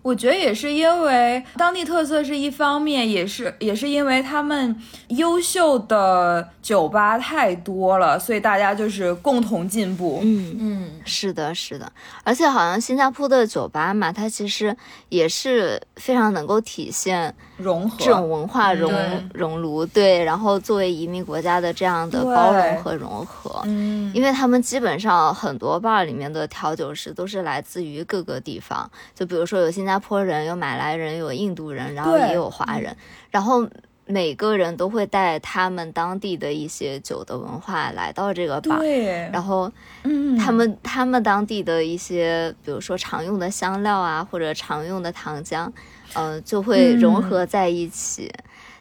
我觉得也是因为当地特色是一方面，也是也是因为他们优秀的酒吧太多了，所以大家就是共同进步。嗯嗯，是的，是的，而且好像新加坡的酒吧嘛，它其实也是非常能够体现融合。这种文化熔对熔炉，对，然后作为移民国家的这样的包容和融合，嗯，因为他们基本上很多 bar 里面的调酒师都是来自于各个地方，就比如说有新加坡人，有马来人，有印度人，然后也有华人，然后。每个人都会带他们当地的一些酒的文化来到这个 bar，然后嗯，他们他们当地的一些，比如说常用的香料啊，或者常用的糖浆，呃，就会融合在一起，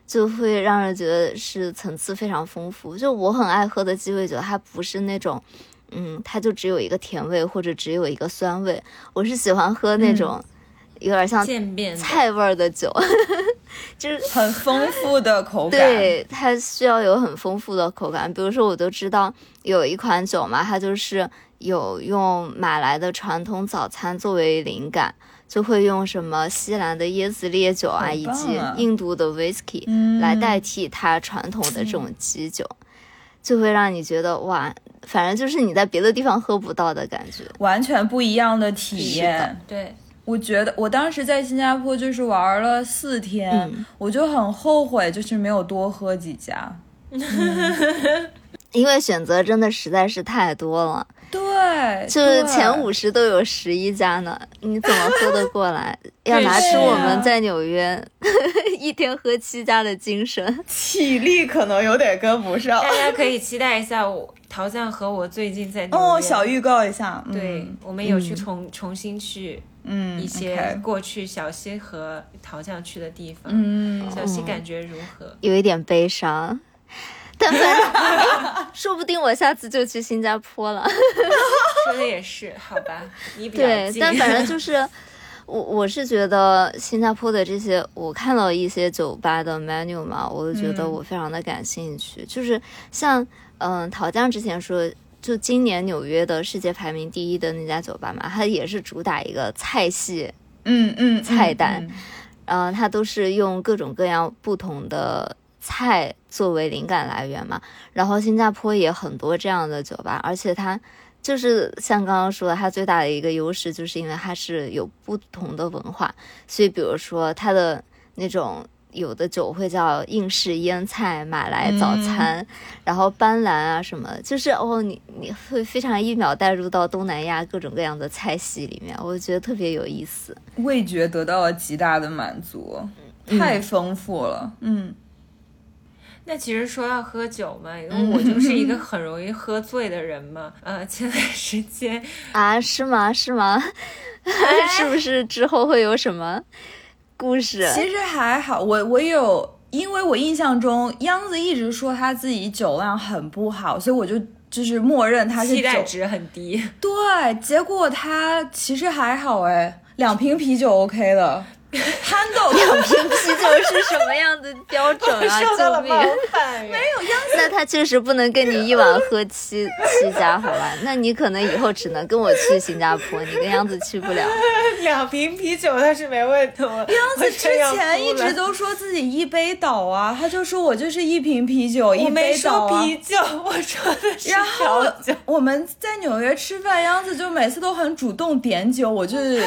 就会让人觉得是层次非常丰富。就我很爱喝的鸡尾酒，它不是那种，嗯，它就只有一个甜味或者只有一个酸味，我是喜欢喝那种有点像渐变菜味儿的酒，[laughs] 就是很丰富的口感。对，它需要有很丰富的口感。比如说，我都知道有一款酒嘛，它就是有用马来的传统早餐作为灵感，就会用什么西兰的椰子烈酒啊，好以及印度的 whisky、嗯来代替它传统的这种基酒，就会让你觉得哇，反正就是你在别的地方喝不到的感觉。完全不一样的体验。对，我觉得我当时在新加坡就是玩了四天，嗯我就很后悔，就是没有多喝几家。[laughs] 因为选择真的实在是太多了，对，就是前五十都有十一家呢，你怎么喝得过来？[laughs] 要拿出我啊们在纽约 [laughs] 一天喝七家的精神。[laughs] 体力可能有点跟不上。大家可以期待一下我陶酱和我最近在纽约哦，小预告一下，嗯对，我们有去重、重新去嗯一些过去小溪和陶酱去的地方。嗯，小溪感觉如何？有一点悲伤，但反正 [laughs] 说不定我下次就去新加坡了。说的也是，好吧，你比较对，但反正就是。我我是觉得新加坡的这些，我看到一些酒吧的 menu 嘛，我就觉得嗯我非常的感兴趣。就是像嗯，陶酱之前说，就今年纽约的世界排名第一的那家酒吧嘛，它也是主打一个菜系嗯嗯，菜单嗯嗯，它都是用各种各样不同的菜作为灵感来源嘛。然后新加坡也很多这样的酒吧，而且它就是像刚刚说的，它最大的一个优势就是因为它是有不同的文化，所以比如说它的那种。有的酒会叫应式腌菜、马来早餐，然后斑斓啊什么，就是哦，你你会非常一秒带入到东南亚各种各样的菜系里面，我觉得特别有意思。味觉得到了极大的满足，太丰富了。嗯，那其实说到喝酒嘛，因为我就是一个 [laughs] 很容易喝醉的人嘛。呃，前段时间 [laughs] 啊，是吗？是吗？[laughs] 是不是之后会有什么故事？其实还好，我我有，因为我印象中央子一直说他自己酒量很不好，所以我就就是默认他是酒。期待值很低，对，结果他其实还好哎，两瓶啤酒 OK 的。Handle 两瓶啤酒是什么样的标准啊？救命！犯。没 [laughs] 有那他确实不能跟你一晚喝七七家，好吧？那你可能以后只能跟我去新加坡，你跟杨子去不了。[laughs] 两瓶啤酒他是没问题。[laughs] 杨子之前一直都说自己一杯倒啊，他就说我就是一瓶啤酒一杯倒啊。啤酒，我说的是然后。我们在纽约吃饭，杨子就每次都很主动点酒，我就是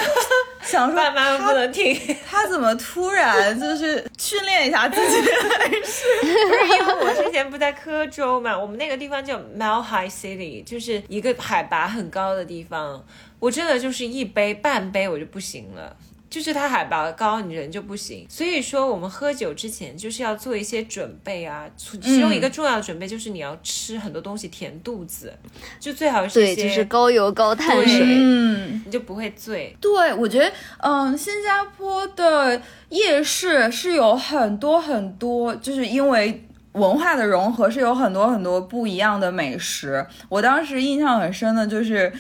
想说爸妈不能听。他怎么突然就是训练一下自己？不是因为我之前不在科州嘛，我们那个地方叫 Mile High City，就是一个海拔很高的地方。我真的就是一杯半杯我就不行了。就是它海拔高，你人就不行。所以说，我们喝酒之前就是要做一些准备啊。其中一个重要的准备就是你要吃很多东西填肚子，就最好是对，就是高油高碳水，嗯，你就不会醉。对，我觉得，嗯，新加坡的夜市是有很多很多，就是因为。文化的融合是有很多很多不一样的美食。我当时印象很深的就是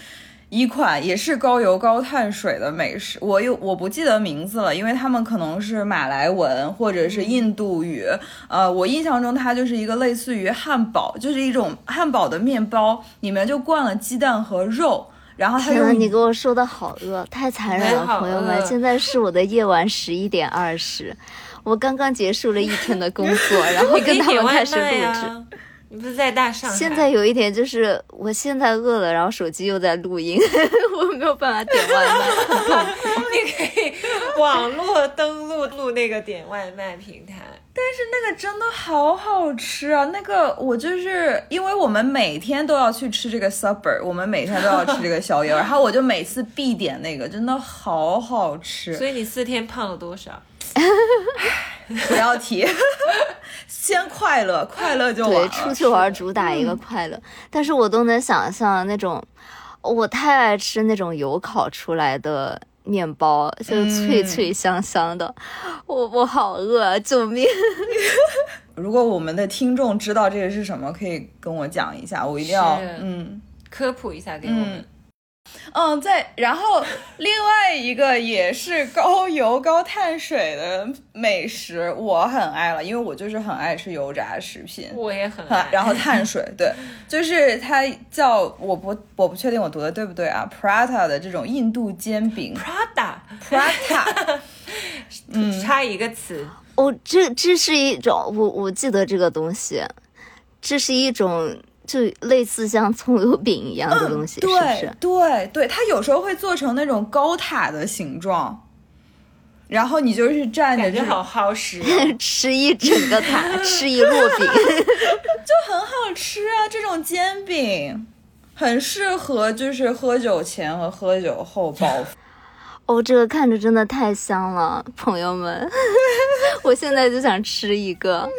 一款也是高油高碳水的美食，我有我不记得名字了，因为他们可能是马来文或者是印度语。呃，我印象中它就是一个类似于汉堡，就是一种汉堡的面包，里面就灌了鸡蛋和肉。然后他天呐，你给我说的好饿，太残忍了，朋友们！现在是我的夜晚十一点二十，我刚刚结束了一天的工作，[laughs] 然后跟他们开始录制。你不是在大上海？现在有一点就是，我现在饿了，然后手机又在录音，[laughs] 我没有办法点外卖。[laughs] 你可以网络登录录那个点外卖平台。但是那个真的好好吃啊！那个我就是因为我们每天都要去吃这个 supper，我们每天都要吃这个宵夜，然后我就每次必点那个，真的好好吃。所以你四天胖了多少？[laughs] 不要提，先快乐，快乐就对，出去玩主打一个快乐。嗯、但是我都能想象那种，我太爱吃那种油烤出来的。面包就是脆脆香香的，嗯、我我好饿啊！救命！[laughs] 如果我们的听众知道这个是什么，可以跟我讲一下，我一定要嗯科普一下给我们。嗯，在然后另外一个也是高油高碳水的美食，我很爱了，因为我就是很爱吃油炸食品，我也很爱。然后碳水，对，就是它叫我不我不确定我读的对不对啊，Prata 的这种印度煎饼，Prata [laughs] Prata，[laughs] 嗯，差一个词。哦，这这是一种我我记得这个东西，这是一种。就类似像葱油饼一样的东西，是不对是？对对，它有时候会做成那种高塔的形状，然后你就是站着感觉好耗时哦。[laughs] 吃一整个塔，[laughs] 吃一摞饼。[laughs] 就很好吃啊，这种煎饼很适合就是喝酒前和喝酒后饱。哦，这个看着真的太香了，朋友们，我现在就想吃一个。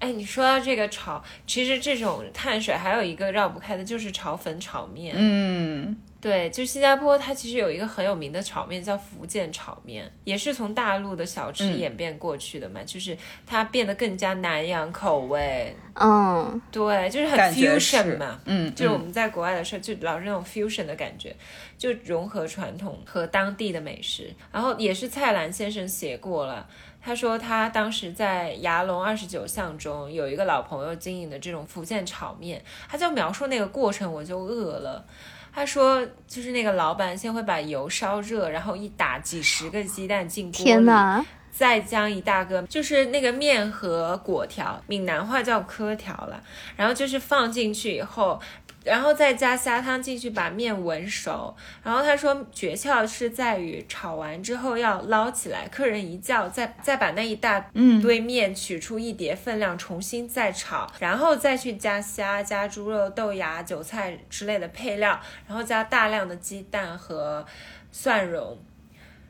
哎，你说到这个炒，其实这种碳水还有一个绕不开的，就是炒粉、炒面。嗯，对，就新加坡，它其实有一个很有名的炒面叫福建炒面，也是从大陆的小吃嗯演变过去的嘛，就是它变得更加南洋口味。嗯，对，就是很 fusion 嘛，嗯嗯就是我们在国外的时候，就老是那种 fusion 的感觉，就融合传统和当地的美食。然后也是蔡澜先生写过了，他说他当时在牙龙二十九巷中有一个老朋友经营的这种福建炒面，他就描述那个过程，我就饿了。他说，就是那个老板先会把油烧热，然后一打几十个鸡蛋进锅里，天哪！再将一大个就是那个面和果条，闽南话叫粿条了，然后就是放进去以后。然后再加虾汤进去，把面闻熟。然后他说，诀窍是在于炒完之后要捞起来，客人一叫，再再把那一大嗯堆面取出一碟分量，重新再炒，然后再去加虾、加猪肉、豆芽、韭菜之类的配料，然后加大量的鸡蛋和蒜蓉，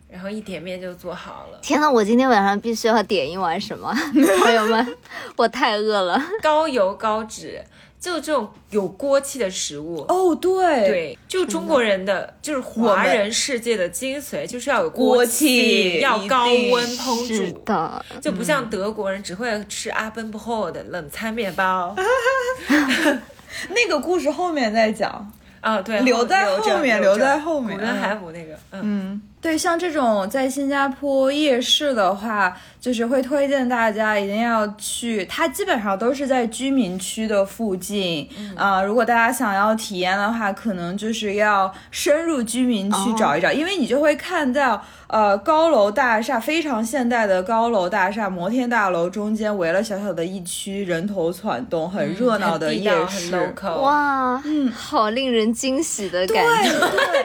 然后一点面就做好了。天呐，我今天晚上必须要点一碗什么？[laughs] 朋友们，我太饿了。[laughs] 高油高脂，就这种有锅气的食物。哦，对，对，就中国人的，就是华人世界的精髓，就是要有锅气，气要高温烹是煮，的，就不像德国人只会吃阿奔不后的冷餐面包。[laughs] 那个故事后面再讲。啊，对，留在后面留在后面古根嗯海姆那个，嗯，嗯，对，像这种在新加坡夜市的话，就是会推荐大家一定要去，它基本上都是在居民区的附近啊、如果大家想要体验的话，可能就是要深入居民区哦。找一找，因为你就会看到呃高楼大厦，非常现代的高楼大厦，摩天大楼中间围了小小的一区，人头攒动，很热闹的夜市。哇，嗯，好令人惊喜的感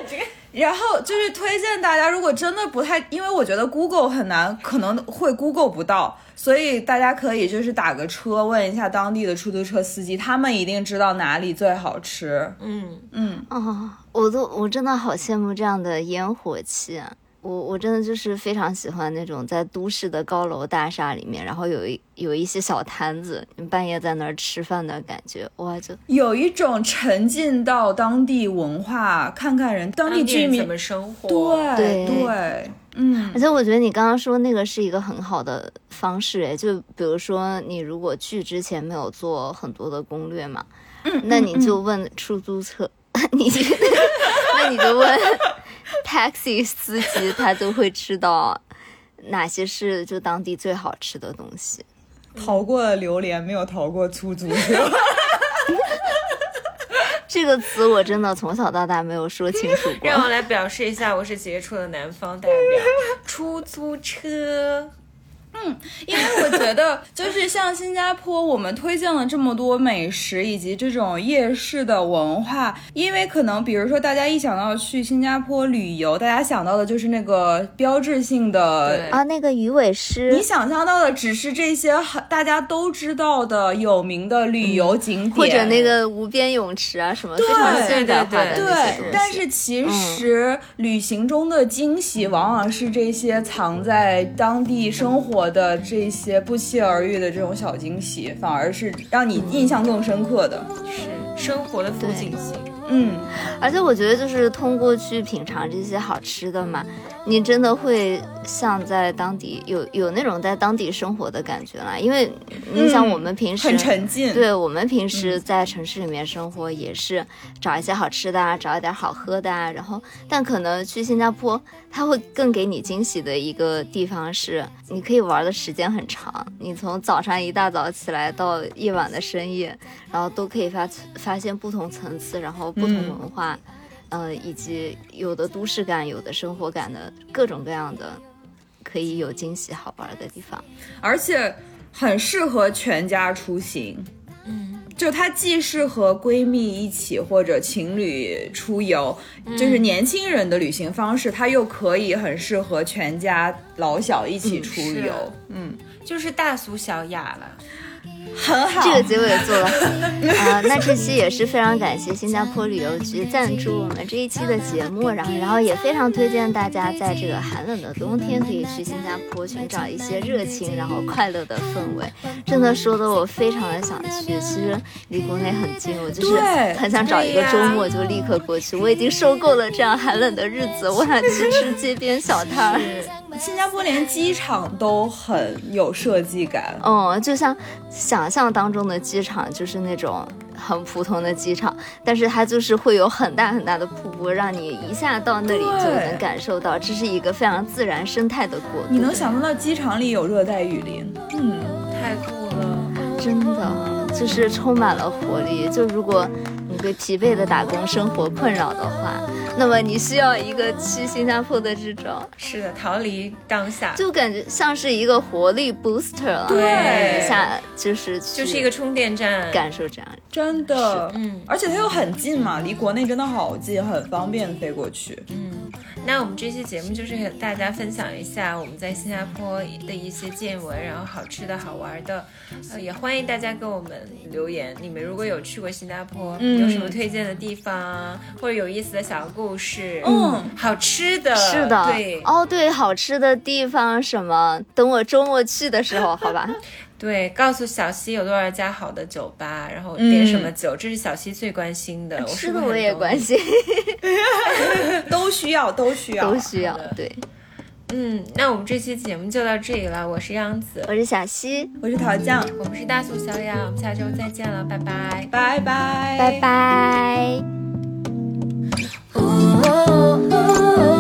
觉。[laughs] 然后就是推荐大家，如果真的不太，因为我觉得 Google 很难，可能会 Google 不到，所以大家可以就是打个车问一下当地的出租车司机，他们一定知道哪里最好吃。嗯，嗯，哦，我都我真的好羡慕这样的烟火气啊！我我真的就是非常喜欢那种在都市的高楼大厦里面，然后有一有一些小摊子，你半夜在那儿吃饭的感觉，哇，就有一种沉浸到当地文化，看看人当地居民地怎么生活？对对对，嗯而且我觉得你刚刚说那个是一个很好的方式，诶，就比如说你如果去之前没有做很多的攻略嘛，嗯那你就问出租车，[laughs] 你就 [laughs] 那你就问 taxi 司机，他都会知道哪些是就当地最好吃的东西。逃过了榴莲，没有逃过出租车。这个词我真的从小到大没有说清楚过。[laughs] 让我来表示一下，我是杰出的南方代表。出租车，因为我觉得，就是像新加坡，我们推荐了这么多美食以及这种夜市的文化，因为可能比如说大家一想到去新加坡旅游，大家想到的就是那个标志性的。啊，那个鱼尾狮你，想象到的只是这些很大家都知道的有名的旅游景点，或者那个无边泳池啊什么非常现代化的对那些东西，对但是其实旅行中的惊喜，往往是这些藏在当地生活的这些不期而遇的这种小惊喜，反而是让你印象更深刻的。是生活的风景性。嗯，而且我觉得就是通过去品尝这些好吃的嘛，你真的会像在当地有有那种在当地生活的感觉啦。因为你想我们平时、很沉浸。对我们平时在城市里面生活，也是找一些好吃的啊，找一点好喝的啊。然后，但可能去新加坡，它会更给你惊喜的一个地方是，你可以玩的时间很长。你从早上一大早起来到夜晚的深夜，然后都可以发发现不同层次，然后不同嗯文化，呃，以及有的都市感、有的生活感的各种各样的，可以有惊喜好玩的地方。而且很适合全家出行。嗯，就它既适合闺蜜一起或者情侣出游，就是年轻人的旅行方式，它又可以很适合全家老小一起出是游。嗯，就是大俗小雅了。很好。这个结尾做的很啊、那这期也是非常感谢新加坡旅游局赞助我们这一期的节目，然后然后也非常推荐大家在这个寒冷的冬天可以去新加坡寻找一些热情然后快乐的氛围。真的说的我非常的想去，其实离国内很近，我就是很想找一个周末就立刻过去。我已经受够了这样寒冷的日子，我想去吃街边小摊儿。新加坡连机场都很有设计感。嗯，就像想象当中的机场，就是那种很普通的机场，但是它就是会有很大很大的瀑布，让你一下到那里就能感受到，这是一个非常自然生态的国度。你能想象到机场里有热带雨林？嗯，太酷了！真的就是充满了活力。就如果你被疲惫的打工生活困扰的话，那么你需要一个去新加坡的这种，是的，逃离当下，就感觉像是一个活力 booster 了。对一下就是就是一个充电站。感受这样。真的，嗯而且它又很近嘛，离国内真的好近，很方便飞过去。嗯，那我们这期节目就是和大家分享一下我们在新加坡的一些见闻，然后好吃的好玩的，呃，也欢迎大家给我们留言。你们如果有去过新加坡，嗯有什么推荐的地方啊，或者有意思的小故事，嗯好吃的，是的，对，哦，对，好吃的地方什么，等我周末去的时候，好吧。[laughs] 对，告诉小西有多少家好的酒吧，然后点什么酒，这是小西最关心的。我是不是吃的我也。关心，[laughs] 都需要，都需要，都需要。对，嗯，那我们这期节目就到这里了。我是杨子，我是小西，我是桃酱，我们是大俗小雅，我们下周再见了，拜拜。拜拜，拜拜。oh, oh, oh.